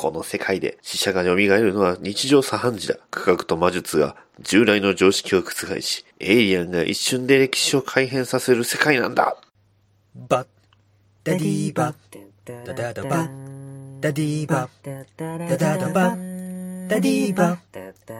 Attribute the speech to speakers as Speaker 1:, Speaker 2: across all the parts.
Speaker 1: この世界で死者が蘇るのは日常茶飯事だ。科学と魔術が従来の常識を覆し、エイリアンが一瞬で歴史を改変させる世界なんだ。
Speaker 2: バッダディーバッダダダバッダディーバッダダダバッダディーバッ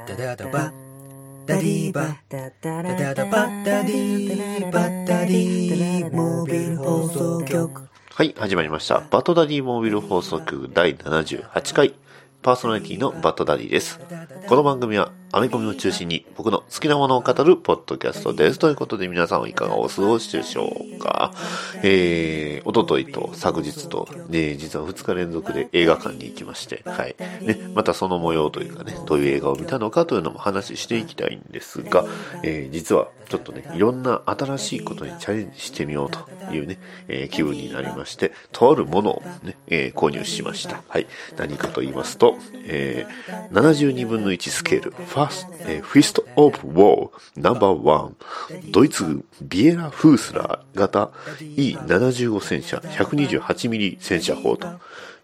Speaker 2: ダダダバッダディーバッダダダバッダディーバッダディーモービル放送局
Speaker 1: はい、始まりました。バトダディモービル放送局第78回。パーソナリティのバトダディです。この番組はアメコミを中心に僕の好きなものを語るポッドキャストです。ということで皆さんはいかがお過ごしでしょうかえー、おとといと昨日と、ね、実は2日連続で映画館に行きまして、はい。ね、またその模様というかね、どういう映画を見たのかというのも話していきたいんですが、えー、実はちょっとね、いろんな新しいことにチャレンジしてみようというね、えー気分になりまして、とあるものをね、えー購入しました。はい。何かと言いますと、えー、72分の1スケール、ァス、えーフィストオブウォーナンバーワン、ドイツ軍ビエラ・フースラー型 E75 戦車128ミリ戦車砲と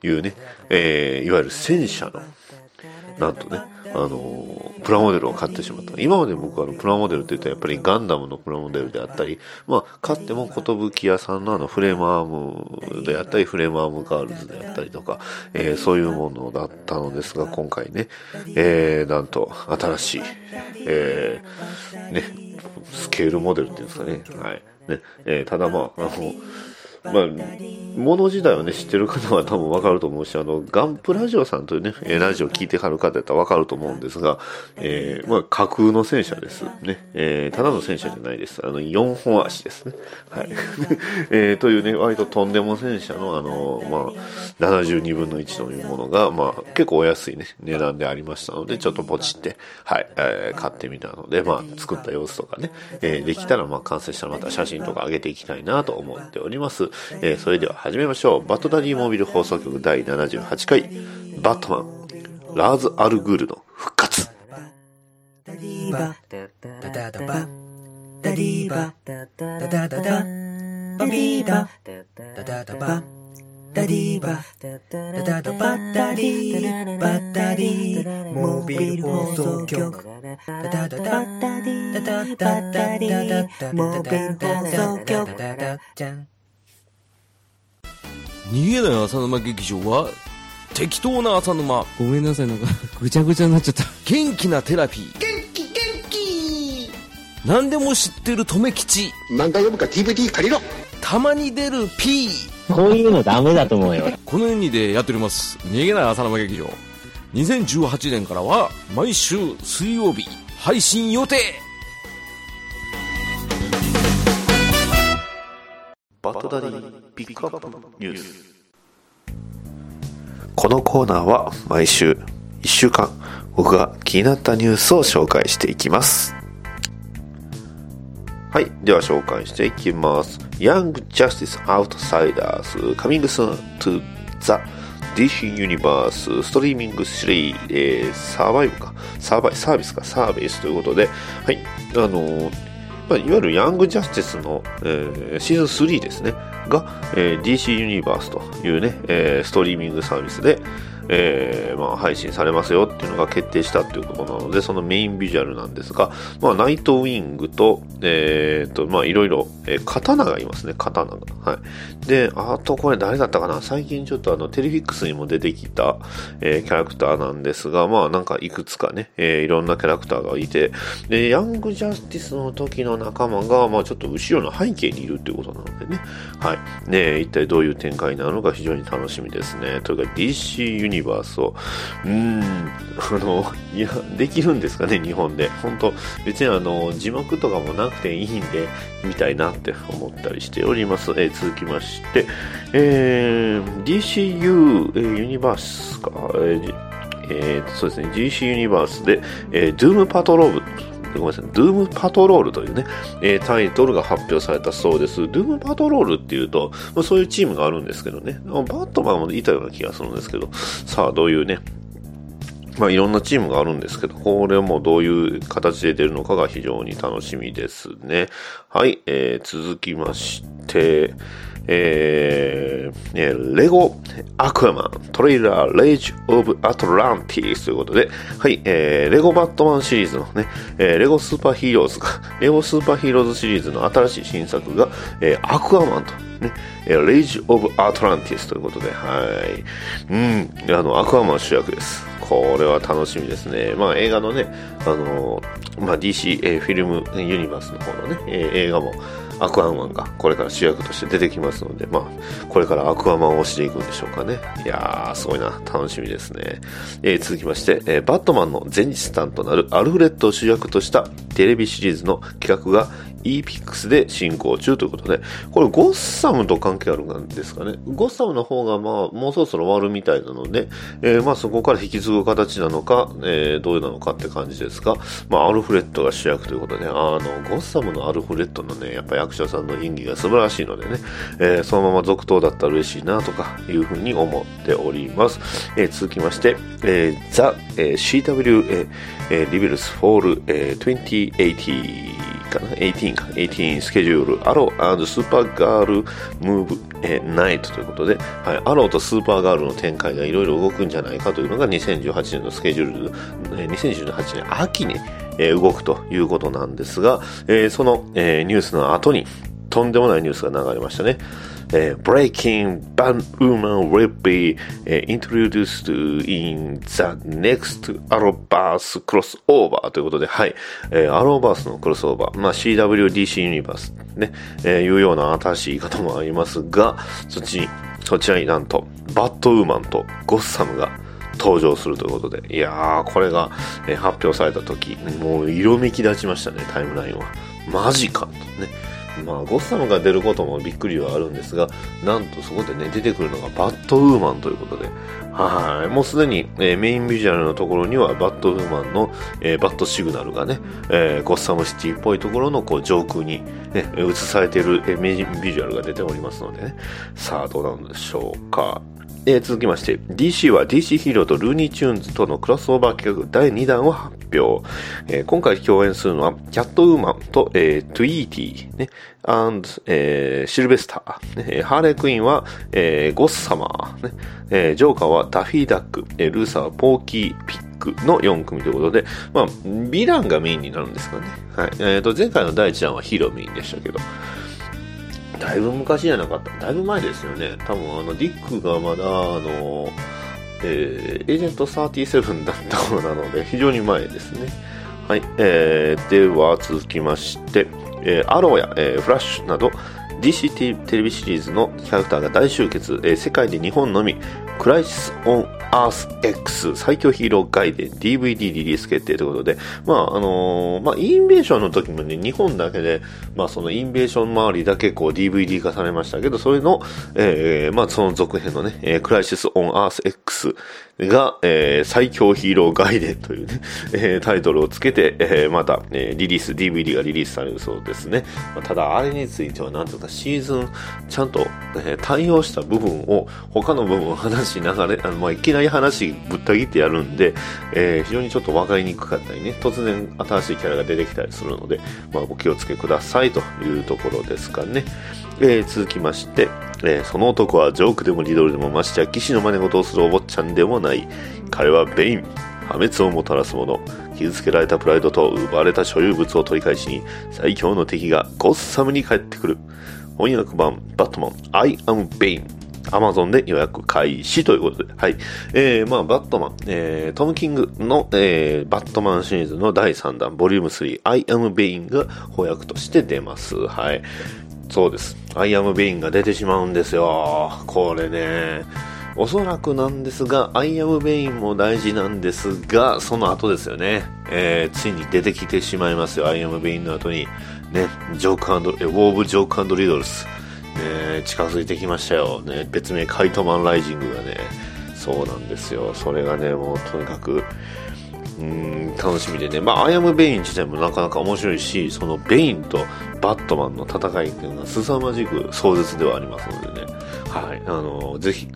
Speaker 1: いうね、えーいわゆる戦車のなんとね、あのプラモデルを買ってしまった。今まで僕はあの、プラモデルって言ったらやっぱりガンダムのプラモデルであったり、まあ、買っても寿屋さんのあの、フレームアームであったり、フレームアームガールズであったりとか、えーそういうものだったのですが、今回ね、えー、なんと、新しい、えー、ね、スケールモデルっていうんですかね。はい。ね、えーただまあ、あの、まあ、もの自体はね、知ってる方は多分わかると思うし、あの、ガンプラジオさんというね、えーラジオ聞いてはる方やったらわかると思うんですが、えーまあ、架空の戦車です。ね。えーただの戦車じゃないです。あの、4本足ですね。はい。えーというね、割ととんでも戦車の、あの、まあ、72分の1というものが、まあ、結構お安いね、値段でありましたので、ちょっとポチって、はい、えー買ってみたので、まあ、作った様子とかね、えーできたら、まあ、完成したらまた写真とか上げていきたいなと思っております。えーそれでは始めましょう。バットダディモービル放送局第78回、バットマン、ラーズ・アルグールの復活。
Speaker 2: ダディバダダダバッダディーバッダダダダバビーダダダダバダディバダダダバッダディーバッダディーモービル放送局ダダダダダダダダダダモービル放送局ダダじゃん
Speaker 3: 逃げない浅沼劇場は適当な浅沼。
Speaker 4: ごめんなさい、なんか、ぐちゃぐちゃになっちゃった。
Speaker 3: 元気なテラピー。元気元気。何でも知ってる留吉。
Speaker 5: 漫画読むか DVD 借りろ。
Speaker 3: たまに出る P
Speaker 6: こういうのダメだと思うよ。
Speaker 3: この2でやっております。逃げない浅沼劇場。2018年からは毎週水曜日配信予定
Speaker 1: バットダディピックアップニュース。このコーナーは毎週1週間僕が気になったニュースを紹介していきます。はい。では紹介していきます。Young Justice Outsiders Coming Soon to the DC Universe ストリーミング3、えー、サーバイブか。サーバイ、サービスか、サービスということで、はい。あのーまあ、いわゆるヤングジャスティスの、えーシーズン3ですね、が、えー DC ユニバースというね、えーストリーミングサービスで、えーまあ、配信されますよっていうのが決定したということなので、そのメインビジュアルなんですが、まあ、ナイトウィングと、えーと、まあ、いろいろ、えー刀がいますね、刀が。はい。で、あとこれ誰だったかな？最近ちょっとあの、テレフィックスにも出てきた、えーキャラクターなんですが、まあ、なんかいくつかね、えーいろんなキャラクターがいて、で、ヤングジャスティスの時の仲間が、まあ、ちょっと後ろの背景にいるということなのでね、はい。ね、一体どういう展開になるのか非常に楽しみですね。というか、DC ユニバースを、うーん、あの、いや、できるんですかね、日本で。本当別にあの、字幕とかもなくていいんで、見たいなって思ったりしております。えー続きまして、えー DCU、えーユニバースか、えーえーそうですね、DC ユニバースで、えー、Doom パトロール、ごめんなさい、Doom パトロールというね、えータイトルが発表されたそうです。Doom パトロールっていうと、まあ、そういうチームがあるんですけどね、バットマンもいたような気がするんですけど、さあ、どういうね、まあ、いろんなチームがあるんですけど、これもどういう形で出るのかが非常に楽しみですね。はい、えー続きまして、えーレゴアクアマントレイラーレイジオブアトランティスということで、はい、えーレゴバットマンシリーズのね、えーレゴスーパーヒーローズか、レゴスーパーヒーローズシリーズの新しい新作が、えーアクアマンと、ね、えーレイジオブアトランティスということで、はい。うん、あの、アクアマン主役です。これは楽しみですね。まあ映画のね、あのまあ DC、えーフィルムユニバースの方のね、えー映画もアクアマンがこれから主役として出てきますので、まあ、これからアクアマンをしていくんでしょうかね。いやー、すごいな。楽しみですね。えー続きまして、えーバットマンの前日担となるアルフレッドを主役としたテレビシリーズの企画が EPIX で進行中ということで、これゴッサムと関係あるんですかね？ゴッサムの方がまあ、もうそろそろ終わるみたいなので、えーまあそこから引き継ぐ形なのか、えーどうなのかって感じですが、まあアルフレッドが主役ということで、あの、ゴッサムのアルフレッドのね、やっぱ役者さんの演技が素晴らしいのでね、えーそのまま続投だったら嬉しいなとかいうふうに思っております。えー続きまして、えー、ザ、えー CW、えーリベルスフォール、えー2080かな ?18 か。18 schedule、アロースーパーガール move、night ということで、はい、アローとスーパーガールの展開がいろいろ動くんじゃないかというのが2018年のスケジュール、え2018年秋に、動くということなんですが、えその、えニュースの後に、とんでもないニュースが流れましたね。えー Breaking Bad Woman will be、えー introduced in the next Arrowverse crossover ということで、はい。えー、アローバースのクロスオーバー、まあ CWDC ユニバースね、えーいうような新しい言い方もありますが、そっちに、そちらになんと、バットウーマンとゴッサムが登場するということで、いやー、これが、えー発表された時、もう色めき立ちましたね、タイムラインは。マジかとね。まあ、ゴッサムが出ることもびっくりはあるんですが、なんとそこでね、出てくるのがバットウーマンということで、はい。もうすでに、えーメインビジュアルのところにはバットウーマンの、えーバットシグナルがね、えーゴッサムシティっぽいところのこう上空に、ね、映されている、えメインビジュアルが出ておりますのでね、さあどうなんでしょうか。えー続きまして、DC は DC ヒーローとルーニーチューンズとのクロスオーバー企画第2弾を発表。えー今回共演するのは、キャットウーマンと、えートゥイーティー、ね、and、えーシルベスター、ねハーレークイーンは、えーゴッサマー、ねえージョーカーはダフィーダック、えールーサーは、ポーキー、ピックの4組ということで、まあ、ヴィランがメインになるんですかね。はい。えーと、前回の第1弾はヒーローメインでしたけど、だいぶ昔じゃなかった。だいぶ前ですよね。多分あの、ディックがまだ、あの、えーエージェント37だった頃なので、非常に前ですね。はい。えー、では続きまして、えーアローや、えーフラッシュなど、DC テレビシリーズのキャラクターが大集結、えー世界で日本のみ、クライシス・オン・アース X 最強ヒーローガイデン DVD リリース決定ということで、まあ、あのーまあ、インベーションの時もね、日本だけで、まあ、そのインベーション周りだけこう DVD 化されましたけど、それの、えーまあ、その続編のね、えークライシス・オン・アース X が、えー最強ヒーローガイデンというね、えータイトルをつけて、えーまた、えーリリース、DVD がリリースされるそうですね。まあただ、あれについては、なんとかシーズン、ちゃんと、えー対応した部分を、他の部分を話しながら、あのまあ、いきなり話ぶった切ってやるんで、えー非常にちょっと分かりにくかったりね、突然新しいキャラが出てきたりするので、まあ、お気をつけくださいというところですかね。えー続きまして、えーその男はジョークでもリドルでもましてや騎士の真似事をするお坊ちゃんでもない。彼はベイン。破滅をもたらす者。傷つけられたプライドと奪われた所有物を取り返しに、最強の敵がゴッサムに帰ってくる。翻訳版、バットマン、 I am Bane。アマゾンで予約開始ということで、はい。えー、まあ、バットマン、えー、トム・キングの、えー、バットマンシリーズの第3弾、ボリューム3、I am Bane が翻訳として出ます。はい。そうです。アイアムベインが出てしまうんですよ。これね。おそらくなんですが、アイアムベインも大事なんですが、その後ですよね。えー、ついに出てきてしまいますよ、アイアムベインの後に。ね、ジョークえウォー・オブ・ジョークス・リドルス。ね、近づいてきましたよ。ね、別名カイトマン・ライジングがね。そうなんですよ。それがね、もうとにかく、うーん楽しみでね、まあ、アイアム・ベイン自体もなかなか面白いし、そのベインとバットマンの戦いっていうのは凄まじく壮絶ではありますのでね、はい、あの、ぜひ、ね、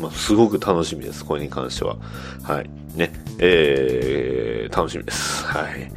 Speaker 1: まあ、すごく楽しみです、これに関しては。はい、ね、えー、楽しみです。はい。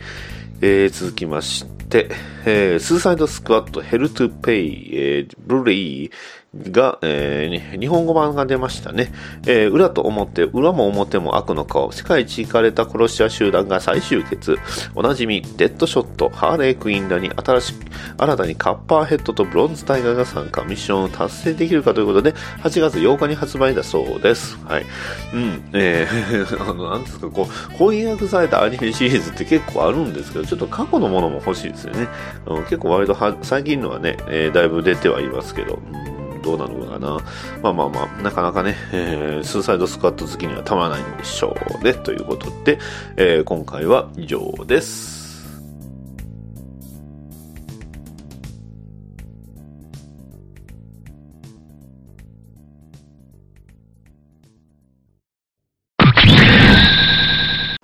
Speaker 1: えー、続きまして、
Speaker 7: て、えー、スーサイドスクワッドヘルトゥペイ、えー、ブルーレイが、えー、日本語版が出ましたね。えー、裏と表、裏も表も悪の顔、世界一行かれた殺し屋集団が再集結。おなじみ、デッドショット、ハーレークイーンらに新し、新たにカッパーヘッドとブロンズタイガーが参加、ミッションを達成できるかということで、8月8日に発売だそうです。はい。うん、えー、あの、なんですか、こう、翻訳されたアニメシリーズって結構あるんですけど、ちょっと過去のものも欲しいですよね。うん、結構割と、最近のはね、えーだいぶ出てはいますけど、うんどうなのかな。まあまあまあ、なかなかね、えースーサイドスクワット好きにはたまらないんでしょうね。ということで、えー今回は以上です。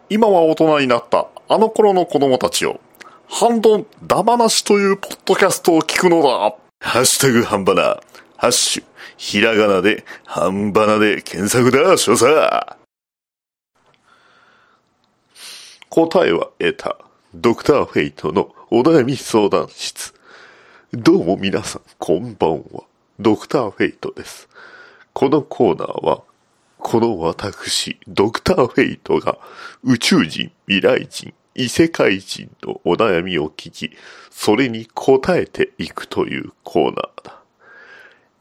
Speaker 1: 今は大人になったあの頃の子供たちを、半ドンダバなしというポッドキャストを聞くのだ。ハッシュタグハンバナ、ハッシュ、ひらがなで、ハンバナで検索だ、所作。答えは得た。ドクターフェイトのお悩み相談室。どうも皆さん、こんばんは。ドクターフェイトです。このコーナーは、この私、ドクターフェイトが宇宙人、未来人、異世界人のお悩みを聞き、それに答えていくというコーナーだ。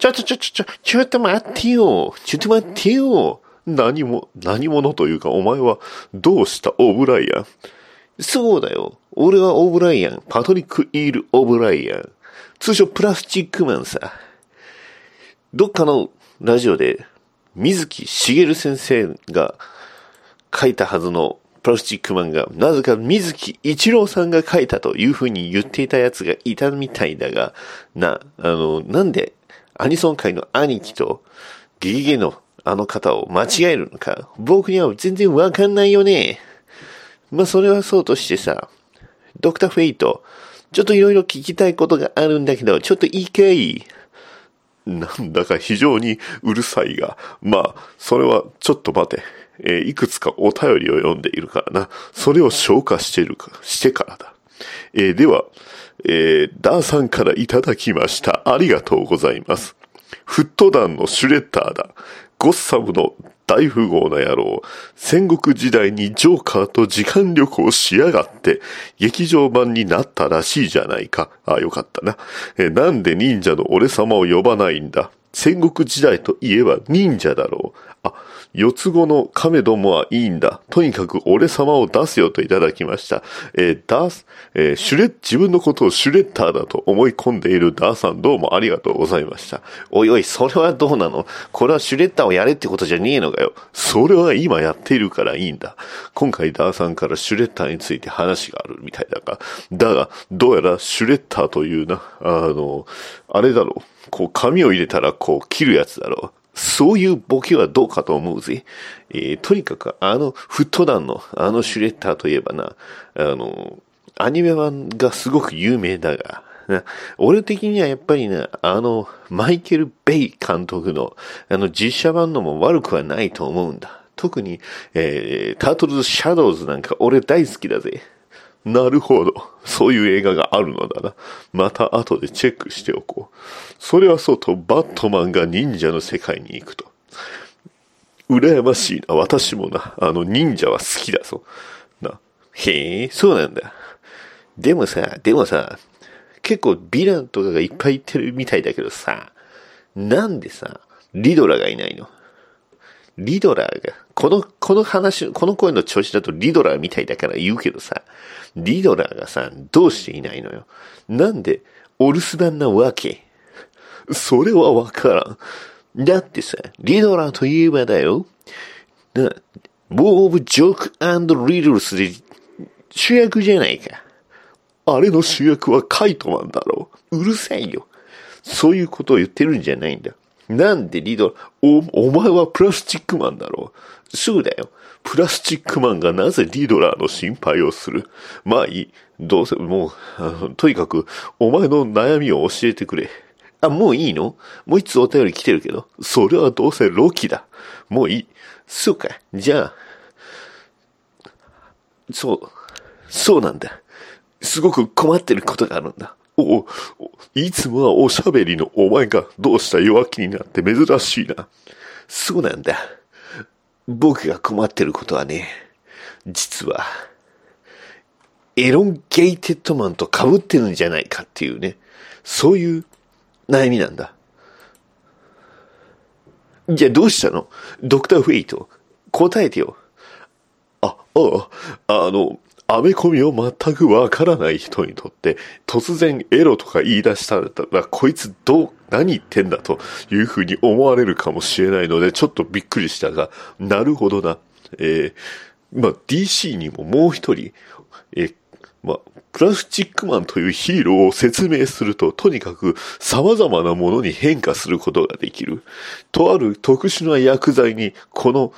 Speaker 1: ちょちょちょちょちょ、ちょっと待ってよ。ちょっと待ってよ。何も、何者というか、お前はどうしたオブライアン？そうだよ。俺はオブライアン。パトリック・イール・オブライアン。通称プラスチックマンさ。どっかのラジオで、水木しげる先生が書いたはずのプラスチックマンが、なぜか水木一郎さんが書いたというふうに言っていたやつがいたみたいだが、な、あの、なんでアニソン界の兄貴とゲゲゲのあの方を間違えるのか、僕には全然わかんないよね。まあ、それはそうとしてさ、ドクターフェイト、ちょっといろいろ聞きたいことがあるんだけど、ちょっといいかいなんだか非常にうるさいが、まあ、それはちょっと待て。えーいくつかお便りを読んでいるからな。それを消化してるか、してからだ。えーでは、えーダーさんからいただきました。ありがとうございます。フットダンのシュレッダーだ。ゴッサムの大富豪な野郎。戦国時代にジョーカーと時間旅行しやがって、劇場版になったらしいじゃないか。ああ、よかったな。え、なんで忍者の俺様を呼ばないんだ。戦国時代といえば忍者だろう。四つ子の亀どもはいいんだ。とにかく俺様を出すよといただきました。えーダース、えーシュレッ、自分のことをシュレッダーだと思い込んでいるダーさんどうもありがとうございました。おいおい、それはどうなの？これはシュレッダーをやれってことじゃねえのかよ。それは今やっているからいいんだ。今回ダーさんからシュレッダーについて話があるみたいだが、だが、どうやらシュレッダーというな、あの、あれだろう。こう、紙を入れたらこう切るやつだろう。そういうボケはどうかと思うぜ。えーとにかくあのフットダンのあのシュレッダーといえばな、あの、アニメ版がすごく有名だが、俺的にはやっぱりな、あの、マイケル・ベイ監督の、あの実写版のも悪くはないと思うんだ。特に、えータートルズ・シャドウズなんか俺大好きだぜ。なるほど。そういう映画があるのだな。また後でチェックしておこう。それはそうと、バットマンが忍者の世界に行くと。羨ましいな。私もな。あの忍者は好きだぞ。な。へえ、そうなんだ。でもさ、でもさ、結構ヴィランとかがいっぱいいってるみたいだけどさ、なんでさ、リドラがいないの？リドラーが、この、この話、この声の調子だとリドラーみたいだから言うけどさ、リドラーがさ、どうしていないのよ。なんで、お留守番なわけ？それはわからん。だってさ、リドラーといえばだよ。な、ボー・オブ・ジョークリドルスで主役じゃないか。あれの主役はカイトマンだろう。うるさいよ。そういうことを言ってるんじゃないんだ。なんでリドラ、お、お前はプラスチックマンだろ？う。そうだよ。プラスチックマンがなぜリドラーの心配をする？まあいい。どうせ、もう、とにかく、お前の悩みを教えてくれ。あ、もういいの？もう一つお便り来てるけど？それはどうせロキだ。もういい。そうか。じゃあ、そう、そうなんだ。すごく困ってることがあるんだ。お、おいつもはおしゃべりのお前がどうした弱気になって珍しいな。
Speaker 8: そうなんだ。僕が困ってることはね、実は、エロンゲイテッドマンと被ってるんじゃないかっていうね、そういう悩みなんだ。じゃあどうしたの？ドクターフェイト。答えてよ。
Speaker 1: あ、ああ、あの、アメコミを全くわからない人にとって、突然エロとか言い出したら、こいつどう、何言ってんだというふうに思われるかもしれないので、ちょっとびっくりしたが、なるほどな。えー、まあ、DC にももう一人、えー、まあ、プラスチックマンというヒーローを説明すると、とにかく様々なものに変化することができる。とある特殊な薬剤に、この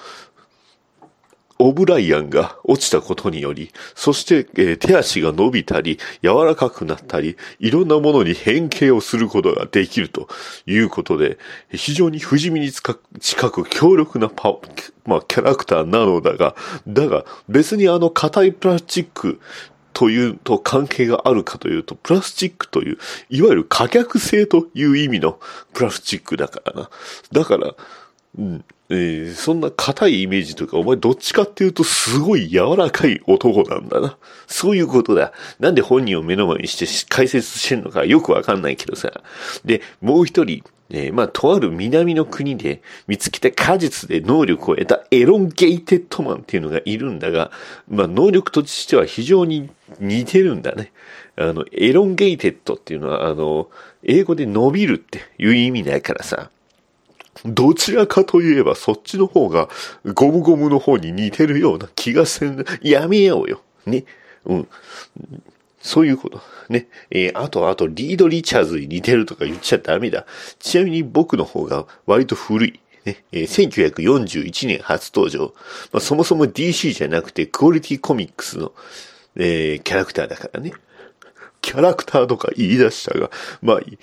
Speaker 1: オブライアンが落ちたことにより、そして、えー、手足が伸びたり、柔らかくなったり、いろんなものに変形をすることができるということで、非常に不死身に近く強力なパ、まあ、キャラクターなのだが、だが、別にあの硬いプラスチックというと関係があるかというと、プラスチックという、いわゆる可逆性という意味のプラスチックだからな。だから、えー、そんな硬いイメージというか、お前どっちかっていうとすごい柔らかい男なんだな。そういうことだ。なんで本人を目の前にして解説してんのかよくわかんないけどさ。で、もう一人、えー、まあ、とある南の国で見つけた果実で能力を得たエロンゲイテッドマンっていうのがいるんだが、まあ、能力としては非常に似てるんだね。あの、エロンゲイテッドっていうのは、あの、英語で伸びるっていう意味だからさ。どちらかといえばそっちの方がゴムゴムの方に似てるような気がせん。やめようよ。ね。うん。そういうこと。ね。えー、あと、あと、リード・リチャーズに似てるとか言っちゃダメだ。ちなみに僕の方が割と古い。ね。えー、1941年初登場。まあ、そもそも DC じゃなくてクオリティコミックスの、えー、キャラクターだからね。キャラクターとか言い出したが、まあいい。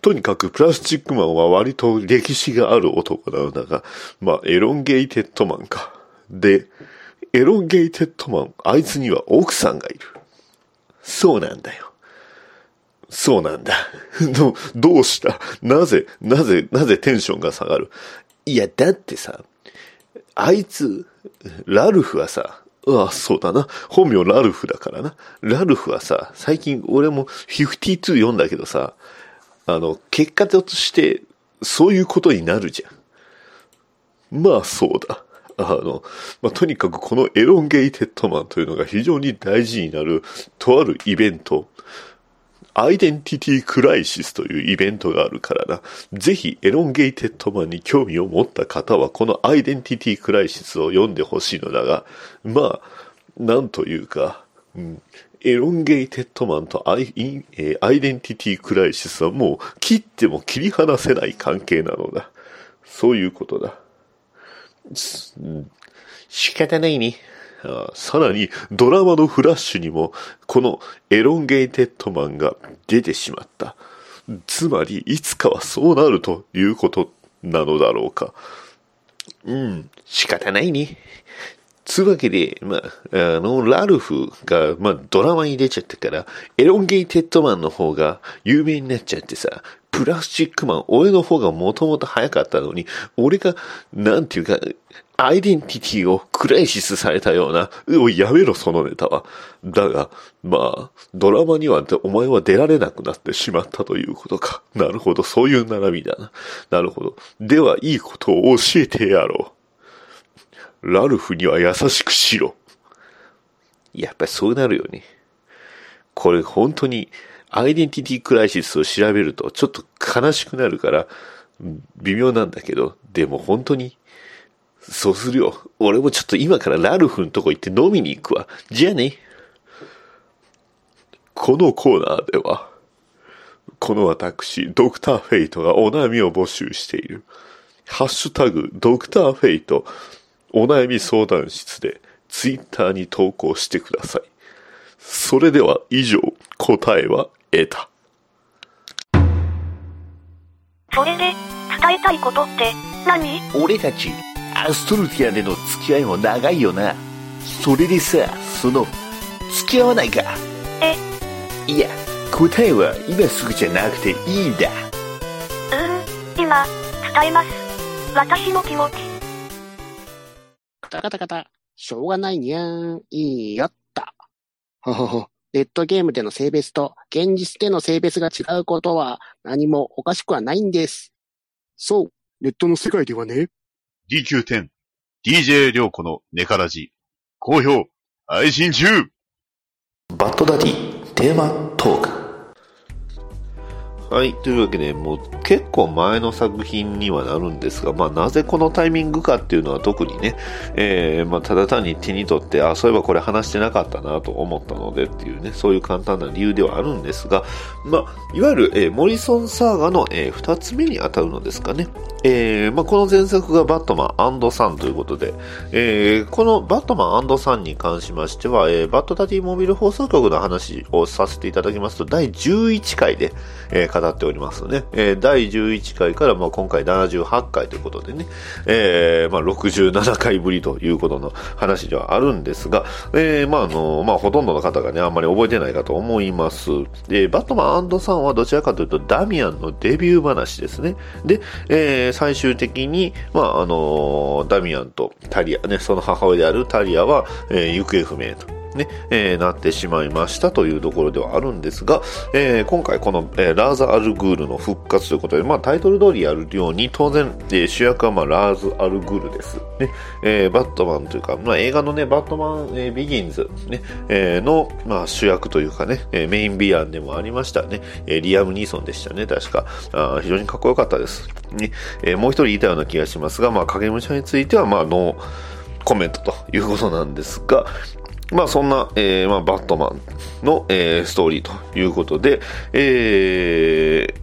Speaker 1: とにかくプラスチックマンは割と歴史がある男なのだが、まあ、エロンゲイテッドマンか。で、エロンゲイテッドマン、あいつには奥さんがいる。そうなんだよ。そうなんだ。ど、どうした？なぜ、なぜ、なぜテンションが下がる？いや、だってさ、あいつ、ラルフはさ、ああ、そうだな。本名ラルフだからな。ラルフはさ、最近俺も52読んだけどさ、あの、結果として、そういうことになるじゃん。まあ、そうだ。あの、まあ、とにかくこのエロンゲイテッドマンというのが非常に大事になる、とあるイベント、アイデンティティクライシスというイベントがあるからな。ぜひ、エロンゲイテッドマンに興味を持った方は、このアイデンティティクライシスを読んでほしいのだが、まあ、なんというか、うん、エロンゲイテッドマンとアイ,、えー、アイデンティティクライシスはもう切っても切り離せない関係なのだ。そういうことだ。
Speaker 8: 仕方ないね。
Speaker 1: あさらにドラマのフラッシュにもこのエロンゲイテッドマンが出てしまった。つまりいつかはそうなるということなのだろうか。
Speaker 8: うん、仕方ないね。つうわけで、まあ、あの、ラルフが、まあ、ドラマに出ちゃったから、エロンゲイテッドマンの方が有名になっちゃってさ、プラスチックマン、俺の方がもともと早かったのに、俺が、なんていうか、アイデンティティをクライシスされたような、うお、やめろ、そのネタは。だが、まあ、ドラマにはお前は出られなくなってしまったということか。なるほど、そういう並びだな。なるほど。では、いいことを教えてやろう。ラルフには優しくしろ。やっぱりそうなるよね。これ本当にアイデンティティクライシスを調べるとちょっと悲しくなるから微妙なんだけど、でも本当にそうするよ。俺もちょっと今からラルフのとこ行って飲みに行くわ。じゃあね。このコーナーでは、この私、ドクターフェイトがお悩みを募集している。ハッシュタグ、ドクターフェイト、お悩み相談室でツイッターに投稿してください。それでは以上、答えは得た。
Speaker 9: それで、伝えたいことって何？
Speaker 8: 俺たち、アストルティアでの付き合いも長いよな。それでさ、その、付き合わないか。
Speaker 9: え、
Speaker 7: いや、答えは今すぐじゃなくていいんだ。
Speaker 9: うーん、今、伝えます。私の気持ち。
Speaker 10: カタカタカタ。しょうがないにゃーん。いいよっと。ほほほ。ネットゲームでの性別と現実での性別が違うことは何もおかしくはないんです。そう。ネットの世界ではね。
Speaker 11: DQ10、DJ 涼子のネカラジ、好評、配信中
Speaker 1: バッドダディテーマトーク。はい。というわけで、もう結構前の作品にはなるんですが、まあなぜこのタイミングかっていうのは特にね、えー、まあただ単に手に取って、あ、そういえばこれ話してなかったなと思ったのでっていうね、そういう簡単な理由ではあるんですが、まあ、いわゆる、えーモリソンサーガの、えー二つ目に当たるのですかね。えーまあ、この前作がバットマンサンということで、えーこのバットマンサンに関しましては、えーバットダディモビル放送局の話をさせていただきますと、第11回で、えー語っておりますね。えー第11回から、まあ、今回78回ということでね、えーまあ、67回ぶりということの話ではあるんですが、えーまあ、あの、まあ、ほとんどの方がね、あんまり覚えてないかと思います。で、バットマンサンはどちらかというと、ダミアンのデビュー話ですね。で、えー最終的に、まあ、あのダミアンとタリア、ね、その母親であるタリアは、えー行方不明と。ね、えーなってしまいましたというところではあるんですが、えー今回この、えーラーザ・アルグールの復活ということで、まあタイトル通りやるように、当然、えー主役はまあラーズ・アルグールです。ね、えーバットマンというか、まあ映画のね、バットマン、えービギンズ、ね、えーの、まあ主役というかね、えーメインビアンでもありましたね、えーリアム・ニーソンでしたね、確か。あ非常にかっこよかったです。ね、えーもう一人いたような気がしますが、まあ影武者については、まあノーコメントということなんですが、まあそんな、えーまあ、バットマンの、えーストーリーということで、えー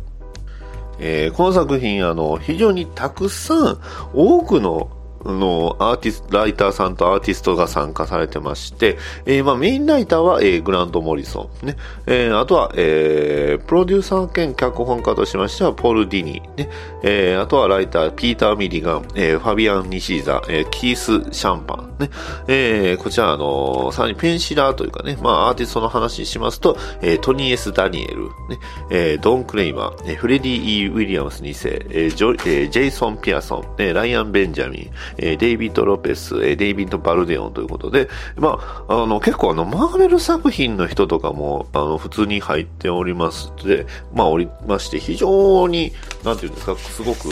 Speaker 1: えーこの作品、あの、非常にたくさん、多くの、の、アーティスト、ライターさんとアーティストが参加されてまして、えーまあメインライターは、えーグラント・モリソン、ね、えーあとは、えープロデューサー兼脚本家としましては、ポール・ディニー、ね、えーあとはライター、ピーター・ミリガン、えーファビアン・ニシーザ、えーキース・シャンパン、ね、えーこちら、あのさらにペンシラーというかね、まあ、アーティストの話にしますと、えートニー・エス・ダニエル、ね、えードン・クレイマー、えーフレディ・ E・ ウィリアムス2世、えージョえージェイソン・ピアソン、えーライアン・ベンジャミン、えデイビッド・ロペス、えデイビッド・バルデオンということで、まあ、あの、結構あの、マーベル作品の人とかも、あの、普通に入っておりますで、まあ、おりまして、非常に、なんていうんですか、すごく、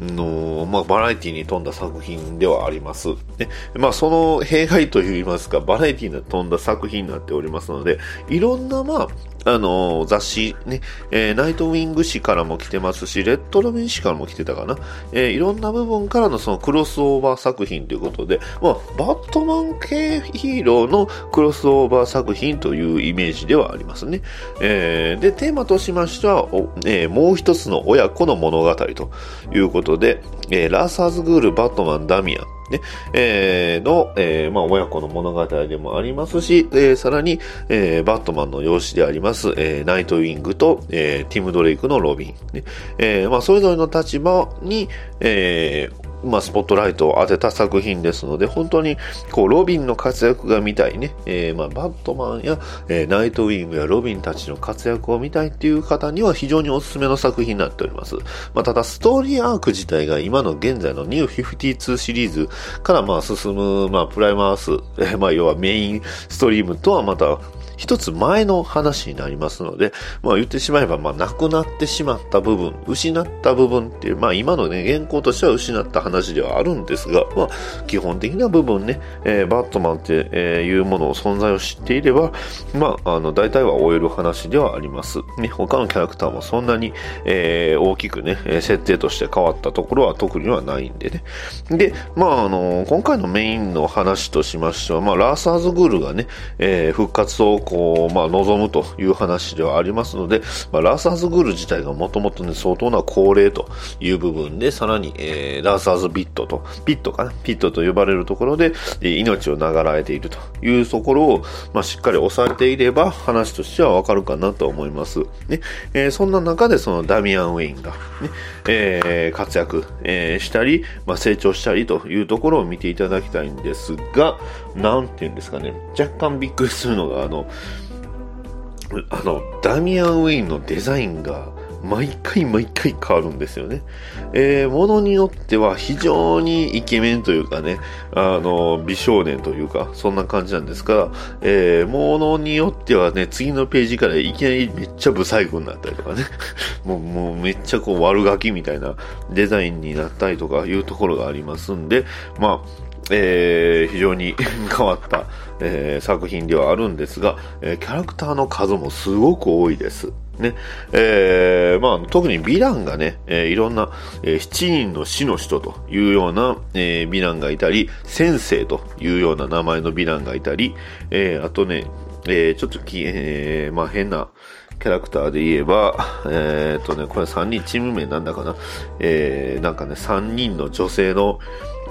Speaker 1: の、まあ、バラエティに富んだ作品ではあります。ね、まあ、その弊害といいますか、バラエティに富んだ作品になっておりますので、いろんな、まあ、あの雑誌ね、えーナイトウィング誌からも来てますし、レッドロビン誌からも来てたかな。えーいろんな部分からのそのクロスオーバー作品ということで、まあ、バットマン系ヒーローのクロスオーバー作品というイメージではありますね。えーで、テーマとしましては、えーもう一つの親子の物語ということことで、えーラーサーズグール、バットマン、ダミアン、ね、えーの、えーまあ、親子の物語でもありますし、えーさらに、えーバットマンの養子であります、えーナイトウィングと、えーティム・ドレイクのロビン、ね。えーまあ、それぞれの立場に、えーまあ、スポットライトを当てた作品ですので、本当に、こう、ロビンの活躍が見たいね、えーまあ、バットマンや、えーナイトウィングやロビンたちの活躍を見たいっていう方には非常におすすめの作品になっております。まあ、ただ、ストーリーアーク自体が今の現在のニュー52シリーズから、まあ、進む、まあ、プライマース、えーまあ、要はメインストリームとはまた、一つ前の話になりますので、まあ言ってしまえば、まあなくなってしまった部分、失った部分っていう、まあ今のね、原稿としては失った話ではあるんですが、まあ基本的な部分ね、えーバットマンっていうものを存在を知っていれば、まああの大体は終える話ではあります。ね、他のキャラクターもそんなに、えー大きくね、設定として変わったところは特にはないんでね。で、まああの、今回のメインの話としましては、まあラーサーズグールがね、えー復活をこう、まあ望むという話ではありますので、まあラーサーズグール自体がもともと、相当な高齢という部分で、さらに、えーラーサーズビットと、ピットかな、ピットと呼ばれるところで、命を長らえているというところを、まあしっかり抑えていれば、話としてはわかるかなと思います。ね、えーそんな中でそのダミアン・ウェインが、ね、えー活躍、えーしたり、まあ成長したりというところを見ていただきたいんですが、なんていうんですかね、若干びっくりするのが、あの、あの、ダミアン・ウェインのデザインが毎回毎回変わるんですよね。えー、ものによっては非常にイケメンというかね、あの、美少年というか、そんな感じなんですが、えー、ものによってはね、次のページからいきなりめっちゃブサイクになったりとかね、もう、もうめっちゃこう悪ガキみたいなデザインになったりとかいうところがありますんで、まあ、えー、非常に 変わった、えー、作品ではあるんですが、えー、キャラクターの数もすごく多いです。ね、えー、まあ、特にヴィランがね、えー、いろんな、えー、7人の死の人というような、えー、ヴィランがいたり、先生というような名前のヴィランがいたり、えー、あとね、えー、ちょっとき、えー、まあ、変な、キャラクターで言えば、えー、っとね、これ3人チーム名なんだかな。えー、なんかね、3人の女性の、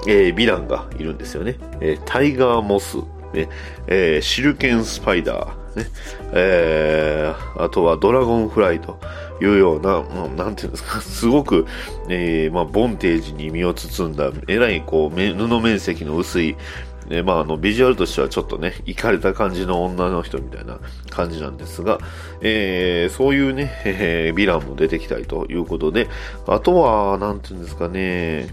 Speaker 1: えー、ヴィランがいるんですよね。えー、タイガーモス、ね。えー、シルケンスパイダー、ね。えー、あとはドラゴンフライというような、もうなんていうんですか、すごく、えー、まあ、ボンテージに身を包んだ、えらい、こう、布面積の薄い、えまあ、あの、ビジュアルとしてはちょっとね、いかれた感じの女の人みたいな感じなんですが、えー、そういうね、えー、ヴィランも出てきたりということで、あとは、なんていうんですかね、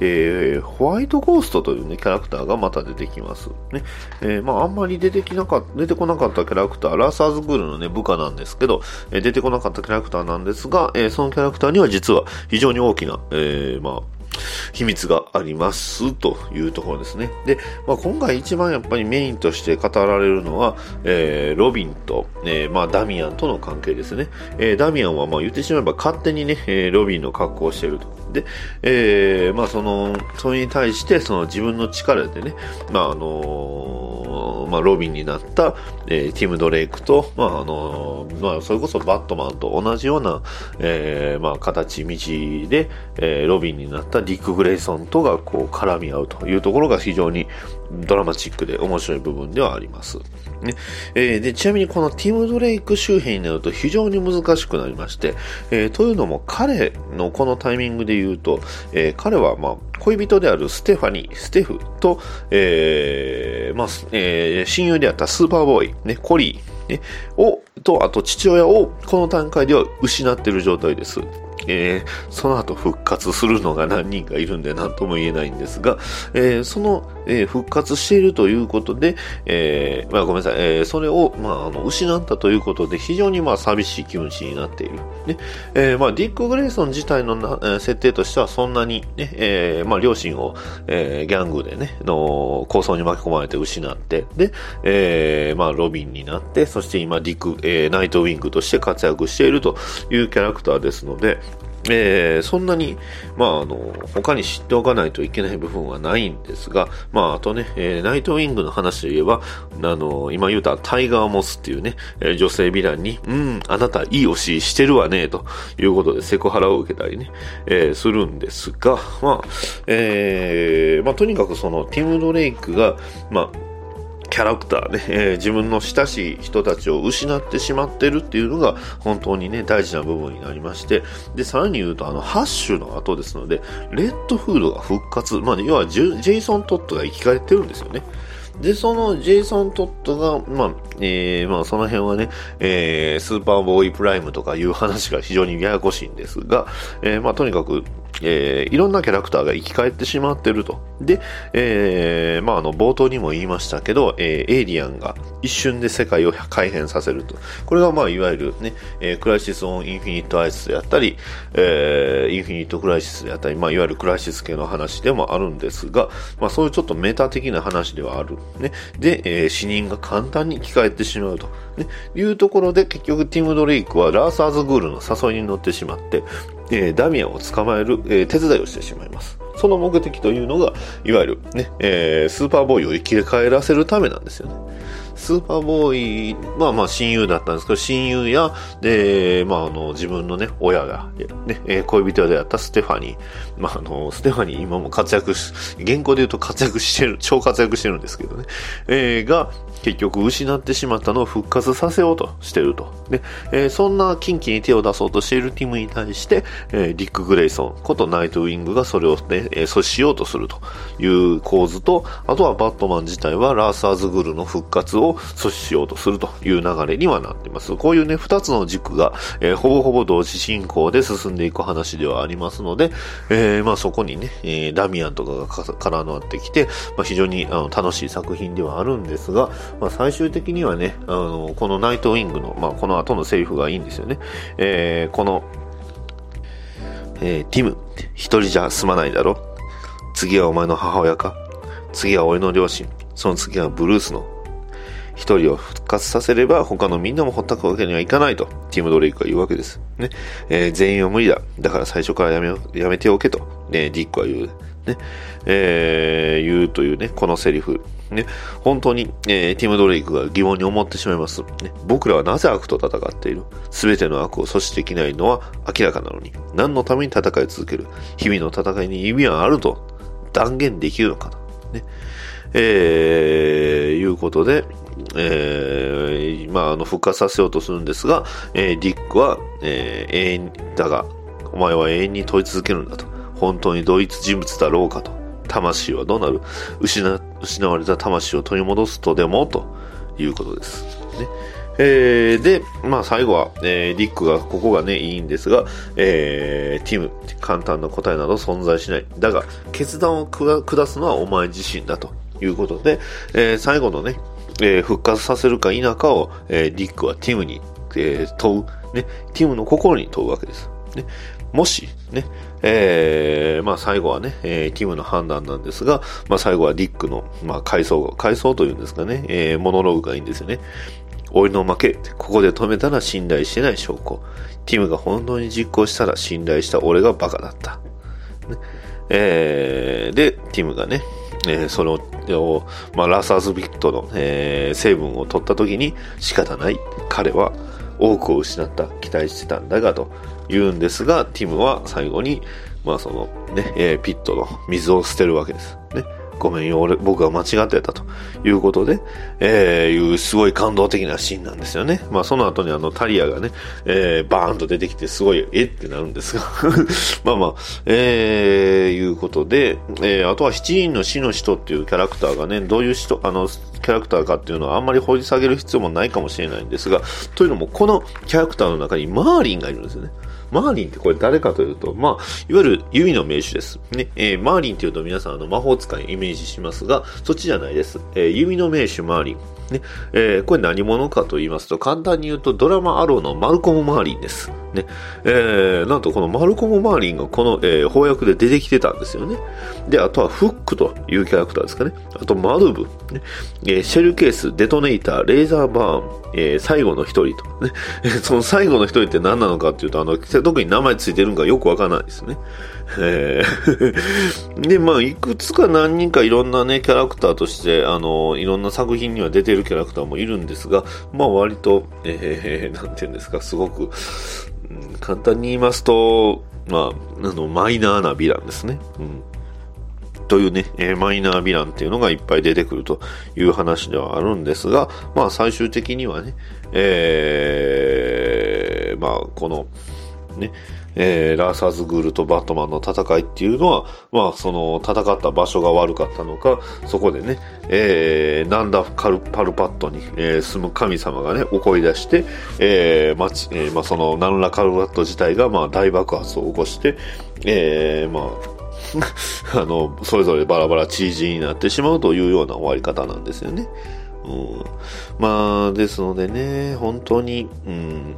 Speaker 1: えー、ホワイトゴーストというね、キャラクターがまた出てきます。ね。えー、まあ、あんまり出てきなか、出てこなかったキャラクター、ラーサーズグールのね、部下なんですけど、えー、出てこなかったキャラクターなんですが、え、そのキャラクターには実は非常に大きな、え、まあ、秘密がありますというところですね。で、まあ、今回一番やっぱりメインとして語られるのは、えー、ロビンと、えー、まあ、ダミアンとの関係ですね。えー、ダミアンはまあ言ってしまえば勝手にね、えロビンの格好をしていると。で、えー、まあその、それに対してその自分の力でね、まああのー、まあロビンになった、えー、ティム・ドレイクと、まああのー、まあそれこそバットマンと同じような、えー、まあ形、道で、えー、ロビンになったディック・グレイソンとがこう絡み合うというところが非常にドラマチックで面白い部分ではあります。ねえー、でちなみにこのティム・ドレイク周辺になると非常に難しくなりまして、えー、というのも彼のこのタイミングで言うと、えー、彼はまあ恋人であるステファニー、ステフと、えーまあえー、親友であったスーパーボーイ、ね、コリー、ね、を、と、あと父親をこの段階では失っている状態です。えー、その後復活するのが何人かいるんで何とも言えないんですが、えー、その、えー、復活しているということで、えまあ、ごめんなさい、えそれを、まあ、あの失ったということで非常にまあ寂しい気持ちになっている。ねえまあ、ディック・グレイソン自体のな、設定としてはそんなにね、えまあ、両親を、えギャングでね、の構想に巻き込まれて失って、で、えまあ、ロビンになって、そして今ディック、えナイトウィングとして活躍しているというキャラクターですので、えー、そんなに、まあ、あの、他に知っておかないといけない部分はないんですが、まあ、あとね、えー、ナイトウィングの話といえば、あの、今言うたタイガーモスっていうね、えー、女性ヴィランに、うん、あなたいい推ししてるわね、ということでセクハラを受けたりね、えー、するんですが、まあ、えー、まあ、とにかくその、ティム・ドレイクが、まあ、キャラクターね、えー、自分の親しい人たちを失ってしまってるっていうのが本当にね、大事な部分になりまして、で、さらに言うと、あの、ハッシュの後ですので、レッドフードが復活、まあ、要はジェイソン・トットが生き返ってるんですよね。で、そのジェイソン・トットが、まあ、えー、まあ、その辺はね、えー、スーパーボーイプライムとかいう話が非常にややこしいんですが、えー、まあ、とにかく、えー、いろんなキャラクターが生き返ってしまってると。で、えー、まあ、あの、冒頭にも言いましたけど、えー、エイリアンが一瞬で世界を改変させると。これが、まあ、いわゆるね、え、クライシス・オン・インフィニット・アースであったり、え、インフィニット・クライシスであったり、まあ、いわゆるクライシス系の話でもあるんですが、まあ、そういうちょっとメタ的な話ではある。ね。で、え、死人が簡単に生き返ってしまうと。ね、いうところで結局ティム・ドレイクはラーズ・アル・グールの誘いに乗ってしまって、えー、ダミアンを捕まえる、えー、手伝いをしてしまいます。その目的というのが、いわゆるね、えー、スーパーボーイを生き返らせるためなんですよね。スーパーボーイは、まあ、親友だったんですけど、親友や、で、まあ、あの、自分のね、親が、ね、恋人であったステファニー、まあ、あの、ステファニー今も活躍し、現行で言うと活躍してる、超活躍してるんですけどね、えー、が、結局失ってしまったのを復活させようとしてると。で、えー、そんな近畿に手を出そうとしているティムに対して、えー、ディック・グレイソンことナイトウィングがそれをね、えー、阻止しようとするという構図と、あとはバットマン自体はラーサーズグルの復活を阻止しようとするという流れにはなっています。こういうね、二つの軸が、えー、ほぼほぼ同時進行で進んでいく話ではありますので、えー、まあそこにね、えー、ダミアンとかが絡まってきて、まあ非常にあの楽しい作品ではあるんですが、まあ、最終的にはね、あの、このナイトウィングの、まあ、この後のセリフがいいんですよね。えー、この、えー、ティム、一人じゃ済まないだろ次はお前の母親か次は俺の両親。その次はブルースの。一人を復活させれば他のみんなもほったくわけにはいかないと、ティム・ドレイクが言うわけです。ね。えー、全員は無理だ。だから最初からやめ、やめておけと、ね、ディックは言う。ね。えー、言うというね、このセリフ。ね、本当に、えー、ティム・ドレイクが疑問に思ってしまいます。ね、僕らはなぜ悪と戦っている？全ての悪を阻止できないのは明らかなのに、何のために戦い続ける？日々の戦いに意味はあると断言できるのかな？ね、えー、いうことで、えー、まあ、あの、復活させようとするんですが、えー、ディックは、えー、永遠だが、お前は永遠に問い続けるんだと。本当に同一人物だろうかと。魂はどうなる失失われた魂を取り戻すとでもということです。ね。えー、で、まあ最後は、えー、ディックが、ここがね、いいんですが、えー、ティム、簡単な答えなど存在しない。だが、決断を下すのはお前自身だということで、えー、最後のね、えー、復活させるか否かを、えー、ディックはティムに、えー、問う。ね、ティムの心に問うわけです。ね、もし、ね、えー、まあ最後はね、えー、ティムの判断なんですが、まあ最後はディックの、まあ回想、回想というんですかね、えー、モノローグがいいんですよね。俺の負け、ここで止めたら信頼してない証拠。ティムが本当に実行したら信頼した俺がバカだった。ねえー、で、ティムがね、えー、その、まあ、ラサーズビットの、えー、成分を取った時に仕方ない。彼は多くを失った。期待してたんだが、と言うんですが、ティムは最後に、まあそのね、えー、ピットの水を捨てるわけです。ね。ごめんよ、俺、僕は間違ってたということで、えー、いうすごい感動的なシーンなんですよね。まあその後にあのタリアがね、えー、バーンと出てきてすごい、え？ってなるんですが まあまあ、えー、いうことで、えー、あとは七人の死の人っていうキャラクターがね、どういう人、あの、キャラクターかっていうのはあんまり掘り下げる必要もないかもしれないんですが、というのもこのキャラクターの中にマーリンがいるんですよね。マーリンってこれ誰かというと、まあ、いわゆる弓の名手です。ね、えー、マーリンっていうと皆さんあの魔法使いイメージしますが、そっちじゃないです。えー、弓の名手マーリン。ね、えー、これ何者かと言いますと、簡単に言うとドラマアローのマルコム・マーリンです。ね、えー、なんとこのマルコム・マーリンがこの、えー、翻訳で出てきてたんですよね。で、あとはフックというキャラクターですかね。あとマルブ、ねえー、シェルケース、デトネーター、レーザーバーン、えー、最後の一人と。ね、その最後の一人って何なのかっていうと、あの、特に名前ついてるのかよくわからないですね。で、まあ、いくつか何人かいろんなね、キャラクターとして、あの、いろんな作品には出てるキャラクターもいるんですが、まあ、割と、えー、なんていうんですか、すごく、うん、簡単に言いますと、まあ、あの、マイナーなヴィランですね。うんというね、えー、マイナーヴィランっていうのがいっぱい出てくるという話ではあるんですが、まあ最終的にはね、えー、まあこの、ね、えー、ラーサーズグールとバットマンの戦いっていうのは、まあ、その、戦った場所が悪かったのか、そこでね、えー、ナンダ・カルパルパットに、えー、住む神様がね、怒り出して、えー、町、えー、まあ、その、ナンラ・カルパット自体が、まあ、大爆発を起こして、えー、まあ、あの、それぞれバラバラチージになってしまうというような終わり方なんですよね。うん、まあ、ですのでね、本当に、うん、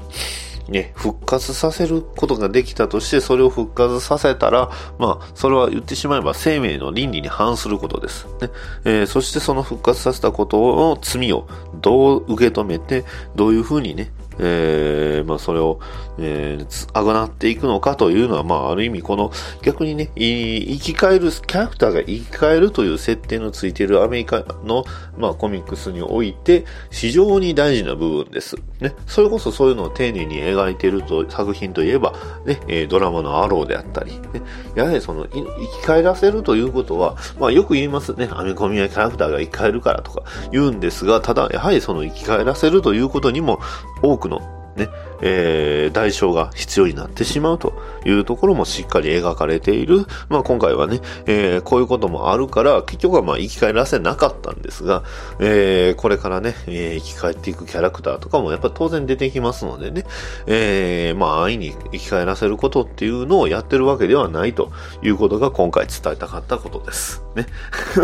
Speaker 1: ね、復活させることができたとして、それを復活させたら、まあ、それは言ってしまえば生命の倫理に反することです。ねえー、そしてその復活させたことの罪をどう受け止めて、どういうふうにね、えー、まあそれを、えー、あがなっていくのかというのは、まあある意味この、逆にね、生き返る、キャラクターが生き返るという設定のついているアメリカの、まあコミックスにおいて、非常に大事な部分です。ね。それこそそういうのを丁寧に描いていると、作品といえば、ね、え、ドラマのアローであったり、ね、やはりその、生き返らせるということは、まあよく言いますね、アメコミやキャラクターが生き返るからとか言うんですが、ただ、やはりその生き返らせるということにも、多くのね、えー、代償が必要になってしまうというところもしっかり描かれている。まあ今回はね、えー、こういうこともあるから、結局はまあ生き返らせなかったんですが、えー、これからね、えー、生き返っていくキャラクターとかもやっぱ当然出てきますのでね、えー、まあ安易に生き返らせることっていうのをやってるわけではないということが今回伝えたかったことです。ね。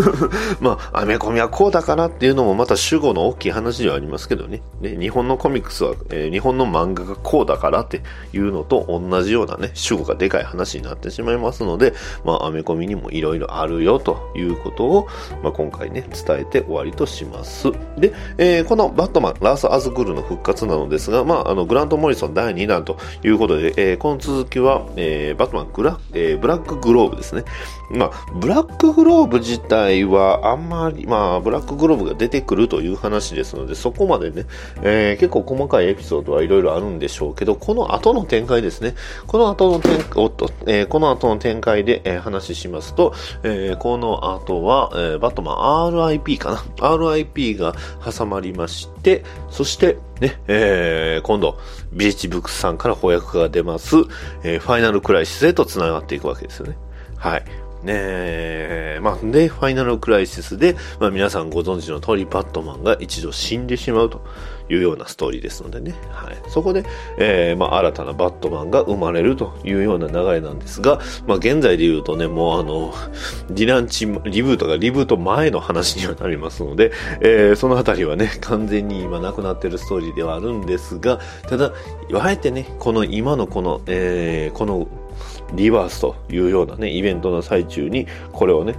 Speaker 1: まあ、アメコミはこうだからっていうのもまた主語の大きい話ではありますけどね。ね日本のコミックスは、えー、日本の漫画がこうだからっていうのと同じようなね、主語がでかい話になってしまいますので、まあ、アメコミにも色々あるよということを、まあ、今回ね、伝えて終わりとします。で、えー、このバットマン、ラース・アズグルの復活なのですが、まあ、あの、グラント・モリソン第2弾ということで、えー、この続きは、えー、バットマングラ、えー、ブラックグローブですね。まあ、ブラックグローブ自体はあんまり、まあ、ブラックグローブが出てくるという話ですので、そこまでね、えー、結構細かいエピソードはいろいろあるんでしょうけど、この後の展開ですね。この後の展開、おっと、えー、この後の展開で、えー、話しますと、えー、この後は、えー、バットマン RIP かな ?RIP が挟まりまして、そして、ね、えー、今度、ビーチブックスさんから翻訳が出ます、えー、ファイナルクライシスへと繋がっていくわけですよね。はい。ねえまあ、で、ファイナルクライシスで、まあ、皆さんご存知の通り、バットマンが一度死んでしまうというようなストーリーですのでね。はい。そこで、えー、まあ、新たなバットマンが生まれるというような流れなんですが、まあ、現在で言うとね、もうあの、ディランチ、リブートがリブート前の話にはなりますので、えー、そのあたりはね、完全に今なくなっているストーリーではあるんですが、ただ、あえてね、この今のこの、えー、このリバースというようなね、イベントの最中に、これをね、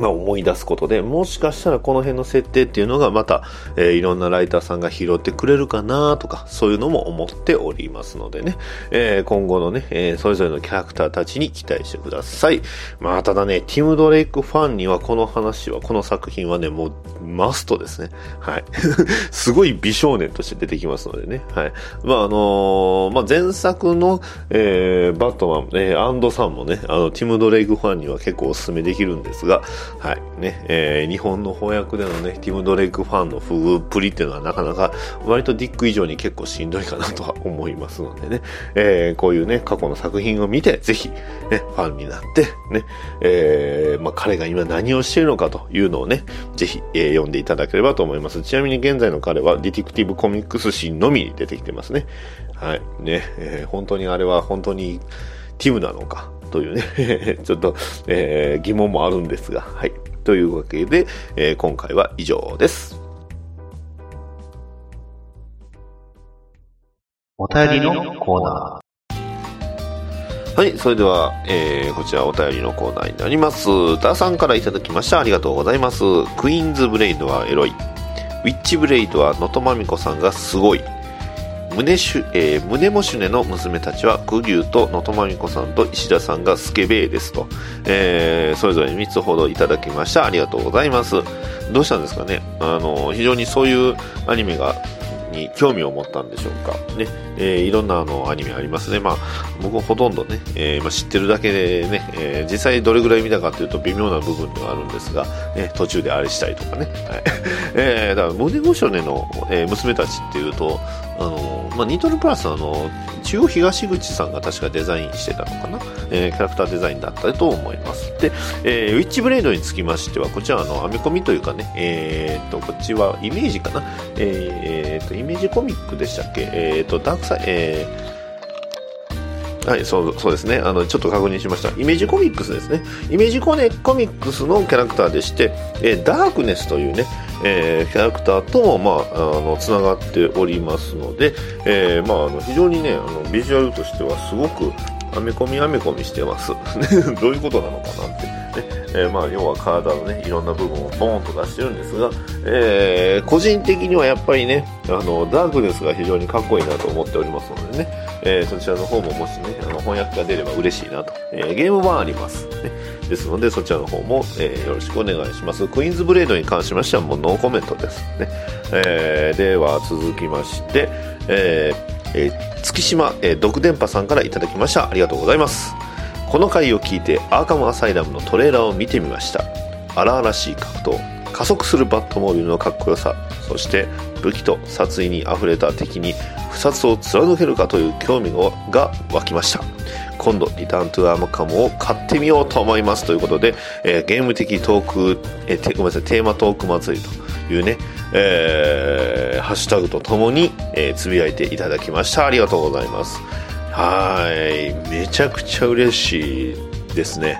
Speaker 1: まあ、思い出すことで、もしかしたらこの辺の設定っていうのがまた、えー、いろんなライターさんが拾ってくれるかなとか、そういうのも思っておりますのでね、えー、今後のね、えー、それぞれのキャラクターたちに期待してください。まあ、ただね、ティム・ドレイクファンにはこの話は、この作品はね、もうマストですね。はい。すごい美少年として出てきますのでね。はい。まあ、あのまあ、前作の、えバットマン、えアンドさんもね、あの、ティム・ドレイクファンには結構お勧めできるんですが、はい。ね、えー、日本の翻訳でのね、ティム・ドレイクファンの不遇っぷりっていうのはなかなか、割とディック以上に結構しんどいかなとは思いますのでね、えー、こういうね、過去の作品を見て、ぜひ、ね、ファンになって、ね、えー、まあ、彼が今何をしているのかというのをね、ぜひ、えー、読んでいただければと思います。ちなみに現在の彼は、ディティクティブコミックス誌のみに出てきてますね。はい。ね、えー、本当にあれは本当にティムなのか、というね ちょっと、えー、疑問もあるんですが、はい。というわけで、えー、今回は以上です。
Speaker 11: お便りのコーナー。
Speaker 1: はい、それでは、えー、こちらお便りのコーナーになります。ダーさんからいただきました。ありがとうございます。クイーンズブレイドはエロい。ウィッチブレイドは能登まみこさんがすごい。胸シュ、えー、胸もシュネの娘たちは、グギュとのとまみこさんと石田さんがスケベーですと、えー、それぞれ3つほどいただきました。ありがとうございます。どうしたんですかね？あの、非常にそういうアニメがに興味を持ったんでしょうか？ね。えー、いろんなあのアニメありますね。まあ、僕ほとんどね、えー、まあ、知ってるだけでね、えー、実際どれぐらい見たかっていうと微妙な部分ではあるんですが、ね、途中であれしたいとかね。はい。えー、だから、胸御所ねの、えー、娘たちっていうと、あの、まあ、ニトルプラスあの、中央東口さんが確かデザインしてたのかな、えー、キャラクターデザインだったと思います。で、えー、ウィッチブレードにつきましては、こちらあの、編み込みというかね、えー、と、こっちはイメージかな、えー、と、イメージコミックでしたっけ？えー、と、ダークサイ、えー、はい、そう、そうですね。あの、ちょっと確認しました。イメージコミックスですね。イメージコネコミックスのキャラクターでして、えー、ダークネスというね、えー、キャラクターとも、まあ、の、つながっておりますので、えー、まあ、あの、非常にね、あの、ビジュアルとしてはすごく、アメコミアメコミしてます。どういうことなのかなって。ねえーまあ、要は体のね、いろんな部分をボーンと出してるんですが、えー個人的にはやっぱりね、あの、ダークネスが非常にかっこいいなと思っておりますのでね、えーそちらの方ももしね、あの翻訳が出れば嬉しいなと。えーゲーム版あります。ね。ですので、そちらの方も、えーよろしくお願いします。クイーンズブレードに関しましてはもうノーコメントです。ね。えーでは続きまして、えーえー月島、えー、毒電波さんからいただきました。ありがとうございます。この回を聞いてアーカムアサイラムのトレーラーを見てみました荒々しい格闘加速するバットモービルのかっこよさそして武器と殺意にあふれた敵に不殺を貫けるかという興味が湧きました。今度リターントゥアームカムを買ってみようと思いますということで、えーゲーム的トーク、えーごめんなさいテーマトーク祭りというね、えーハッシュタグとともに、えーつぶやいていただきました。ありがとうございます。はい。めちゃくちゃ嬉しいですね。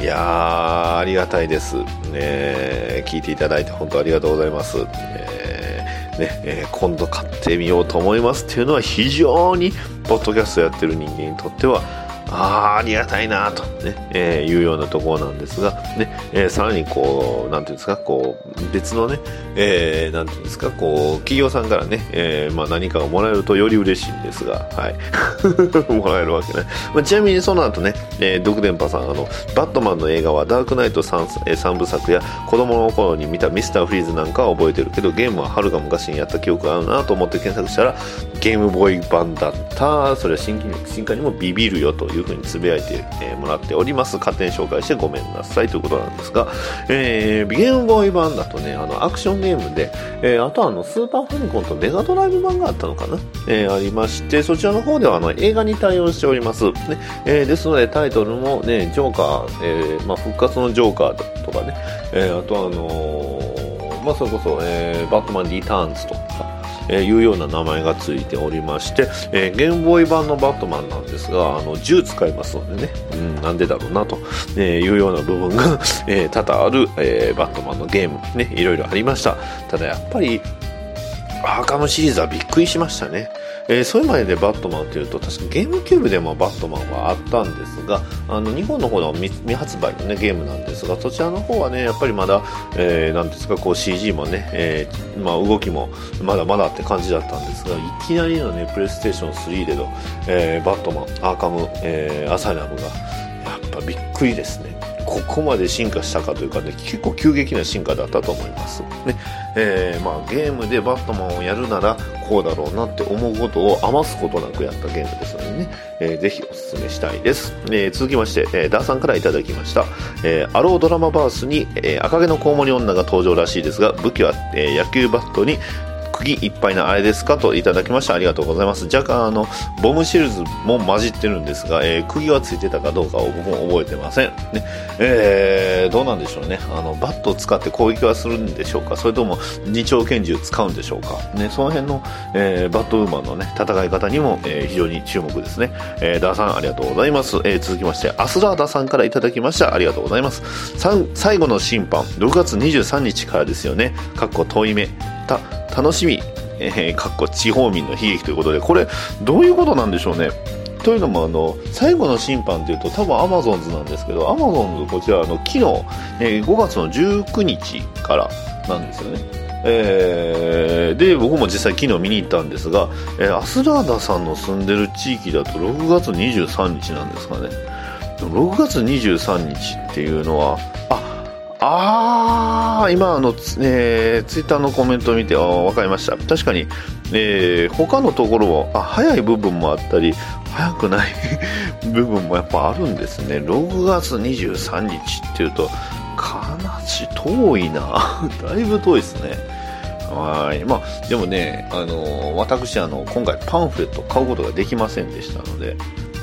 Speaker 1: いやーありがたいです。ね聞いていただいて本当ありがとうございます、えーねえー今度買ってみようと思いますっていうのは非常にポッドキャストやってる人間にとってはあーありがたいなとね、えーいうようなところなんですが、ね、えーさらにこう、なんていうんですか、こう、別のね、えーなんていうんですか、こう、企業さんからね、えーまあ何かをもらえるとより嬉しいんですが、はい。もらえるわけない。まあ、ちなみにその後ね、えー、ドク電波さん、あの、バットマンの映画はダークナイト 3, えー三部作や子供の頃に見たミスターフリーズなんかは覚えてるけど、ゲームははるか昔にやった記憶があるなと思って検索したら、ゲームボーイ版だった、それは新進化にもビビるよといういうふうにつぶやいて、えーもらっております。勝手に紹介してごめんなさい。ということなんですが、えーゲームボーイ版だとね、あの、アクションゲームで、えーあとはあの、スーパーファミコンとメガドライブ版があったのかな、えーありまして、そちらの方ではあの、映画に対応しております。ね。えーですので、タイトルもね、ジョーカー、えーまあ、復活のジョーカーとかね、えーあとあのーまあ、それこそ、えーバットマンリターンズとか、えーいうような名前がついておりまして、えーゲームボーイ版のバットマンなんですが、あの、銃使いますのでね、うん、なんでだろうなと、えーいうような部分が、えー多々ある、えーバットマンのゲーム、ね、いろいろありました。ただやっぱり、アーカムシリーズはびっくりしましたね。えーそれまででバットマンというと、確かゲームキューブでもバットマンはあったんですが、あの、日本の方の未未発売のね、ゲームなんですが、そちらの方はね、やっぱりまだ、えーなんですか、こう CG もね、えーまあ動きもまだまだって感じだったんですが、いきなりのね、プレイステーション3での、えーバットマン、アーカム、えーアサイラムが、やっぱびっくりですね。ここまで進化したかというかね、結構急激な進化だったと思います。ね、えーまあゲームでバットマンをやるならこうだろうなって思うことを余すことなくやったゲームですのでね、えーぜひお勧めしたいです。えー続きまして、えーダーさんからいただきました。えーアロードラマバースに、えー赤毛のコウモリ女が登場らしいですが、武器は、えー野球バットに釘いっぱいなあれですかといただきました。ありがとうございます。若干あの、ボムシェルズも混じってるんですが、えー釘はついてたかどうかを僕も覚えてません。ね、えーどうなんでしょうね。あの、バットを使って攻撃はするんでしょうか？それとも二丁拳銃使うんでしょうか？ね、その辺の、えーバットウーマンのね、戦い方にも、えー非常に注目ですね。えーダーさんありがとうございます。えー続きまして、アスラーダさんからいただきました。ありがとうございます。最後の審判、6月23日からですよね。かっこ遠い目。た、楽しみ。えーかっこ地方民の悲劇ということで、これ、どういうことなんでしょうね。というのも、あの、最後の審判というと、多分アマゾンズなんですけど、アマゾンズこちら、あの、昨日、えー5月の19日からなんですよね。えーで、僕も実際昨日見に行ったんですが、えーアスラーダさんの住んでる地域だと6月23日なんですかね。6月23日っていうのは、あ、あー、今あの、えーツイッターのコメントを見て、あわかりました。確かに、えー他のところは、あ、早い部分もあったり、早くない 部分もやっぱあるんですね。6月23日っていうと、かなし遠いな。だいぶ遠いですね。はい。まあ、でもね、あの、私、あの、今回パンフレット買うことができませんでしたので、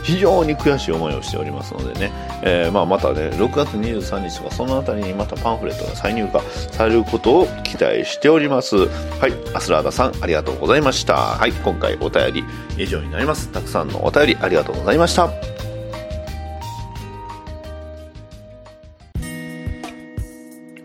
Speaker 1: 非常に悔しい思いをしておりますのでね、えーまあ、またね、6月23日とかそのあたりにまたパンフレットが再入荷されることを期待しております。はい。アスラーダさん、ありがとうございました。はい。今回お便り以上になります。たくさんのお便りありがとうございました。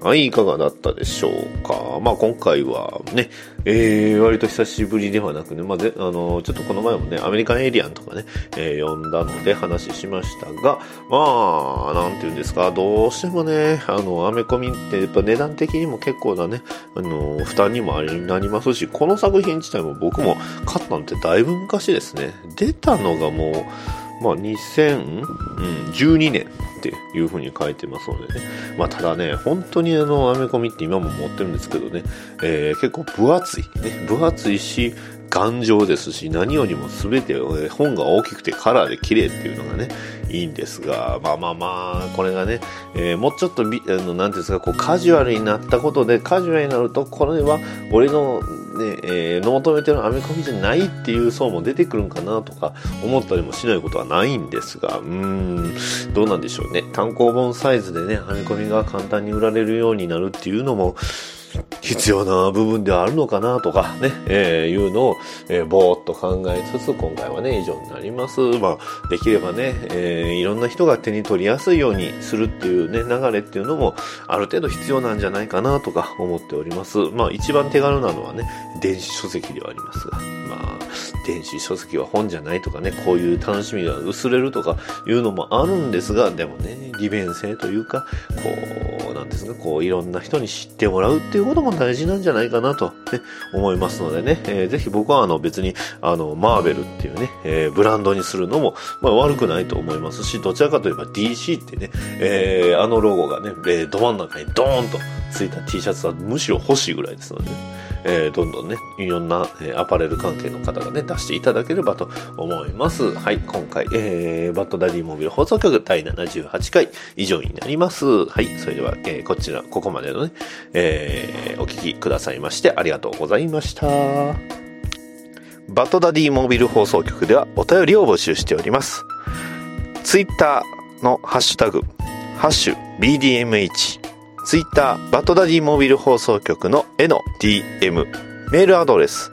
Speaker 1: はい、いかがだったでしょうか。まあ今回はね、えー、割と久しぶりではなくね、まあぜ、あの、ちょっとこの前もね、アメリカンエイリアンとかね、えー、読んだので話しましたが、まあ、なんていうんですか、どうしてもね、あの、アメコミってやっぱ値段的にも結構なね、あの、負担にもありなりますし、この作品自体も僕も買ったのってだいぶ昔ですね。出たのがもう、まあ、2012年っていうふうに書いてますのでね。まあ、ただね、本当にあの、アメコミって今も持ってるんですけどね、えー、結構分厚い。ね、分厚いし、頑丈ですし、何よりも全て本が大きくてカラーで綺麗っていうのがね、いいんですが、まあまあまあ、これがね、えー、もうちょっとび、あの、なんていうんですか、こう、カジュアルになったことで、カジュアルになると、これは、俺の、ね、えー、求めてるアメコミじゃないっていう層も出てくるんかなとか思ったりもしないことはないんですが、うーん、どうなんでしょうね。単行本サイズでね、アメコミが簡単に売られるようになるっていうのも、必要な部分ではあるのかなとかね、えー、いうのを、えー、ぼーっと考えつつ、今回はね、以上になります。まあ、できればね、えー、いろんな人が手に取りやすいようにするっていうね、流れっていうのも、ある程度必要なんじゃないかなとか思っております。まあ、一番手軽なのはね、電子書籍ではありますが、まあ、電子書籍は本じゃないとかね、こういう楽しみが薄れるとかいうのもあるんですが、でもね、利便性というか、こう、なんですか、こう、いろんな人に知ってもらうっていうことも大事なんじゃないかなと、ね、思いますのでね、えー、ぜひ僕はあの別に、あの、マーベルっていうね、えー、ブランドにするのも、まあ悪くないと思いますし、どちらかといえば DC ってね、えー、あのロゴがね、えー、ど真ん中にドーンとついた T シャツはむしろ欲しいぐらいですのでね。えー、どんどんね、いろんな、えー、アパレル関係の方がね、出していただければと思います。はい、今回、えー、バッドダディモビル放送局第78回以上になります。はい、それでは、えー、こちら、ここまでのね、えー、お聞きくださいましてありがとうございました。バッドダディモビル放送局ではお便りを募集しております。ツイッターのハッシュタグ、ハッシュ BDMH、ツイッターバッドダディモービル放送局の絵の DM、メールアドレス、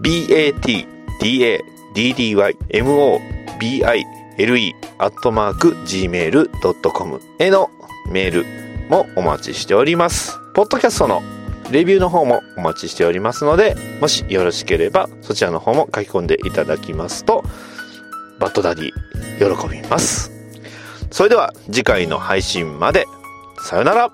Speaker 1: batdaddymobile アットマーク gmail.com へのメールもお待ちしております。ポッドキャストのレビューの方もお待ちしておりますので、もしよろしければそちらの方も書き込んでいただきますと、バッドダディ喜びます。それでは次回の配信まで、さよなら